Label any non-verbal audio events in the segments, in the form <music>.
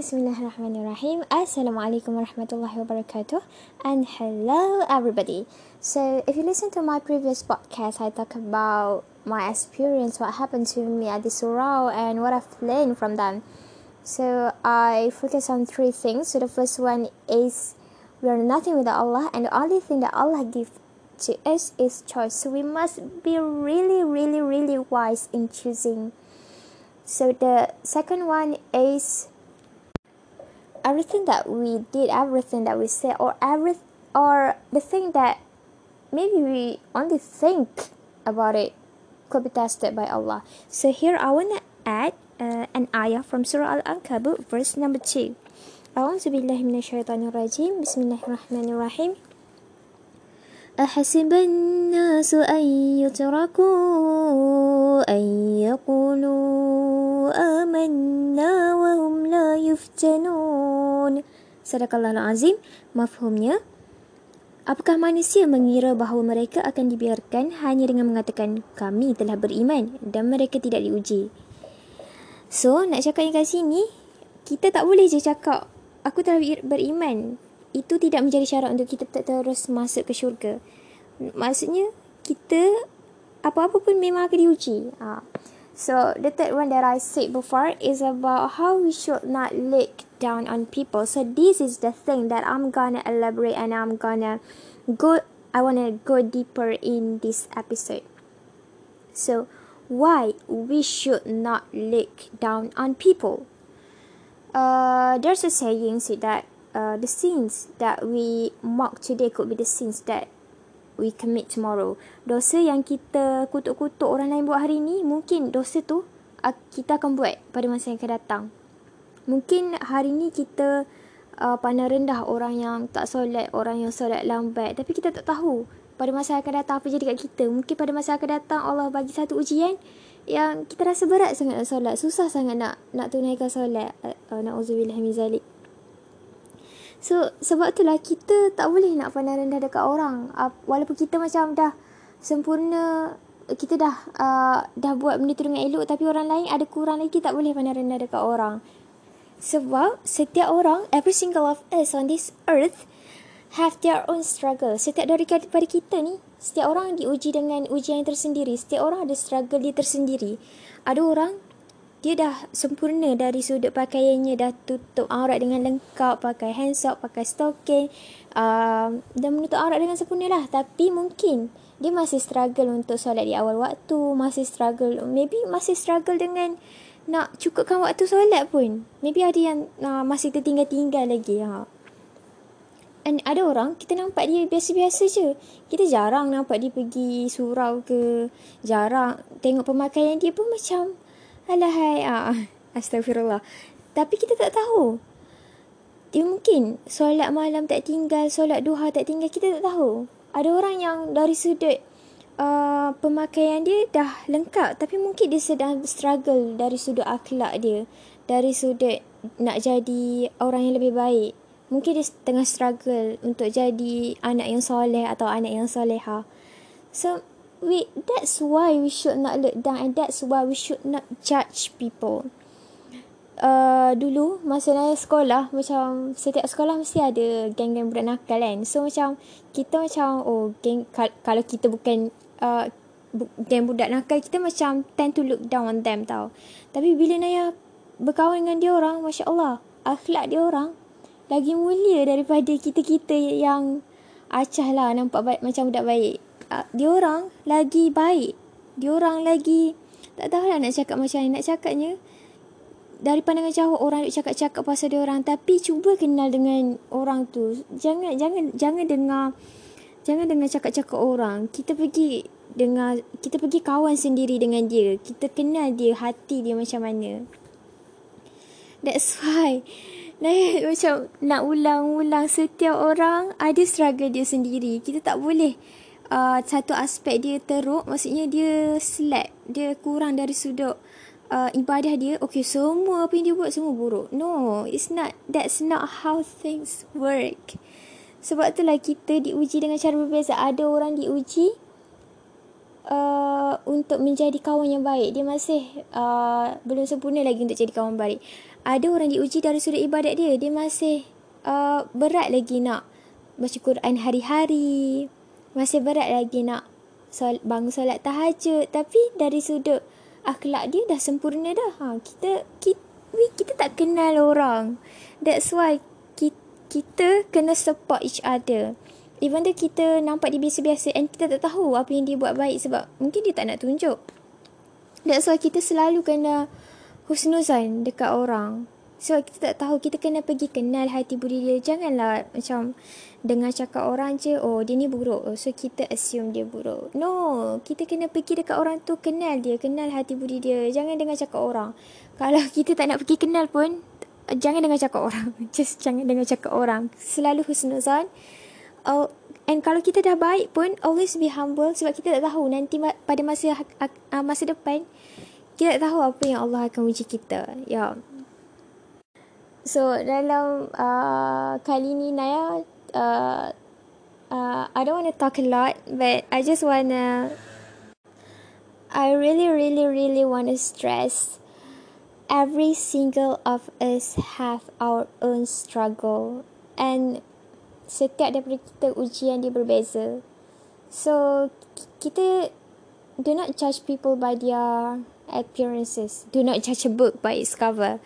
Bismillahirrahmanirrahim. Assalamualaikum warahmatullahi wabarakatuh. And hello everybody. So, if you listen to my previous podcast, I talk about my experience, what happened to me at the surau and what I've learned from them. So, I focus on three things. So, the first one is we are nothing without Allah and the only thing that Allah gives to us is choice. So, we must be really, really, really wise in choosing so the second one is everything that we did, everything that we said, or every or the thing that maybe we only think about it could be tested by Allah. So here I want to add uh, an ayah from Surah Al-Ankabut, verse number two. أعوذ بالله من الشيطان الرجيم بسم الله الرحمن الرحيم أحسب الناس أن يتركوا أن يقولوا آمنا وهم لا يفتنون صدق الله العظيم مفهومnya Apakah manusia mengira bahawa mereka akan dibiarkan hanya dengan mengatakan kami telah beriman dan mereka tidak diuji? So, nak cakapnya kat sini, kita tak boleh je cakap aku telah beriman itu tidak menjadi syarat untuk kita terus masuk ke syurga. Maksudnya kita apa-apa pun memang akan diuji. Ha. So the third one that I said before is about how we should not look down on people. So this is the thing that I'm gonna elaborate and I'm gonna go. I wanna go deeper in this episode. So why we should not look down on people? Uh, there's a saying say that uh, the sins that we mark today could be the sins that we commit tomorrow. Dosa yang kita kutuk-kutuk orang lain buat hari ini, mungkin dosa tu kita akan buat pada masa yang akan datang. Mungkin hari ini kita uh, pandang rendah orang yang tak solat, orang yang solat lambat. Tapi kita tak tahu pada masa yang akan datang apa jadi kat kita. Mungkin pada masa yang akan datang Allah bagi satu ujian yang kita rasa berat sangat nak solat. Susah sangat nak nak tunaikan solat. Uh, uh, Na'udzubillah min zalik. So sebab itulah kita tak boleh nak pandang rendah dekat orang. Uh, walaupun kita macam dah sempurna kita dah uh, dah buat benda tu dengan elok tapi orang lain ada kurang lagi tak boleh pandang rendah dekat orang. Sebab setiap orang every single of us on this earth have their own struggle. Setiap dari pada kita ni setiap orang diuji dengan ujian yang tersendiri. Setiap orang ada struggle dia tersendiri. Ada orang dia dah sempurna dari sudut pakaiannya dah tutup aurat dengan lengkap pakai handsock pakai stocking uh, dan menutup aurat dengan sempurna lah tapi mungkin dia masih struggle untuk solat di awal waktu masih struggle maybe masih struggle dengan nak cukupkan waktu solat pun maybe ada yang uh, masih tertinggal-tinggal lagi ha. And ada orang kita nampak dia biasa-biasa je. Kita jarang nampak dia pergi surau ke. Jarang tengok pemakaian dia pun macam Alahai. Ah, <laughs> astagfirullah. Tapi kita tak tahu. Dia mungkin solat malam tak tinggal, solat duha tak tinggal, kita tak tahu. Ada orang yang dari sudut uh, pemakaian dia dah lengkap. Tapi mungkin dia sedang struggle dari sudut akhlak dia. Dari sudut nak jadi orang yang lebih baik. Mungkin dia tengah struggle untuk jadi anak yang soleh atau anak yang soleha. So, we that's why we should not look down and that's why we should not judge people. Uh, dulu masa saya sekolah macam setiap sekolah mesti ada geng-geng budak nakal kan. So macam kita macam oh geng kal- kalau kita bukan uh, geng budak nakal kita macam tend to look down on them tau. Tapi bila Naya berkawan dengan dia orang, Masya Allah, akhlak dia orang lagi mulia daripada kita-kita yang acah lah nampak baik, macam budak baik dia orang lagi baik. Dia orang lagi tak tahu lah nak cakap macam ni. Nak cakapnya dari pandangan jauh orang nak cakap-cakap pasal dia orang tapi cuba kenal dengan orang tu. Jangan jangan jangan dengar jangan dengar cakap-cakap orang. Kita pergi dengar kita pergi kawan sendiri dengan dia. Kita kenal dia hati dia macam mana. That's why Nah, <laughs> macam nak ulang-ulang setiap orang ada struggle dia sendiri. Kita tak boleh uh, satu aspek dia teruk maksudnya dia slack dia kurang dari sudut uh, ibadah dia okay semua apa yang dia buat semua buruk no it's not that's not how things work sebab itulah kita diuji dengan cara berbeza ada orang diuji uh, untuk menjadi kawan yang baik. Dia masih uh, belum sempurna lagi untuk jadi kawan baik. Ada orang diuji dari sudut ibadat dia. Dia masih uh, berat lagi nak baca Quran hari-hari. Masih berat lagi nak sol- bangun solat tahajud. Tapi dari sudut akhlak dia dah sempurna dah. Ha, kita, kita, kita tak kenal orang. That's why kita, kita kena support each other. Even though kita nampak dia biasa-biasa and kita tak tahu apa yang dia buat baik sebab mungkin dia tak nak tunjuk. That's why kita selalu kena husnuzan dekat orang. So kita tak tahu kita kena pergi kenal hati budi dia. Janganlah macam dengar cakap orang je oh dia ni buruk. So kita assume dia buruk. No, kita kena pergi dekat orang tu kenal dia, kenal hati budi dia. Jangan dengar cakap orang. <laughs> Kalau kita tak nak pergi kenal pun jangan dengar cakap orang. <laughs> Just jangan dengar cakap orang. Selalu husnuzan uh, and kalau kita dah baik pun always be humble sebab kita tak tahu nanti pada masa masa depan kita tak tahu apa yang Allah akan uji kita ya yeah. So dalam uh, kali ni Naya uh, uh, I don't want to talk a lot but I just wanna I really really really want to stress every single of us have our own struggle and setiap daripada kita ujian dia berbeza. So, kita do not judge people by their appearances. Do not judge a book by its cover.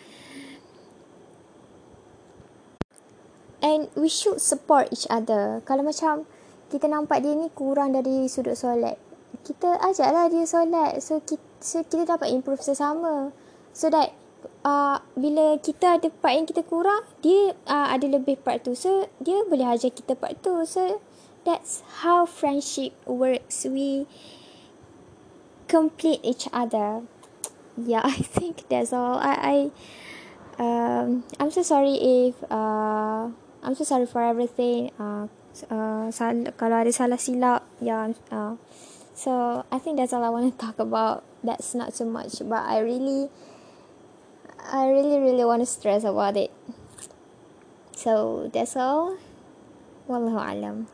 And we should support each other. Kalau macam kita nampak dia ni kurang dari sudut solat, kita ajaklah dia solat. So, kita, so, kita dapat improve sesama. So that uh, bila kita ada part yang kita kurang, dia uh, ada lebih part tu. So, dia boleh ajar kita part tu. So, that's how friendship works. We complete each other. Yeah, <laughs> I think that's all. I, I, um, I'm so sorry if, uh, I'm so sorry for everything. Uh, uh, sal- kalau ada salah silap, yeah. Uh, so, I think that's all I want to <laughs> talk about. That's not so much, but I really, I really, really want to stress about it. So that's all. Wallahu alam.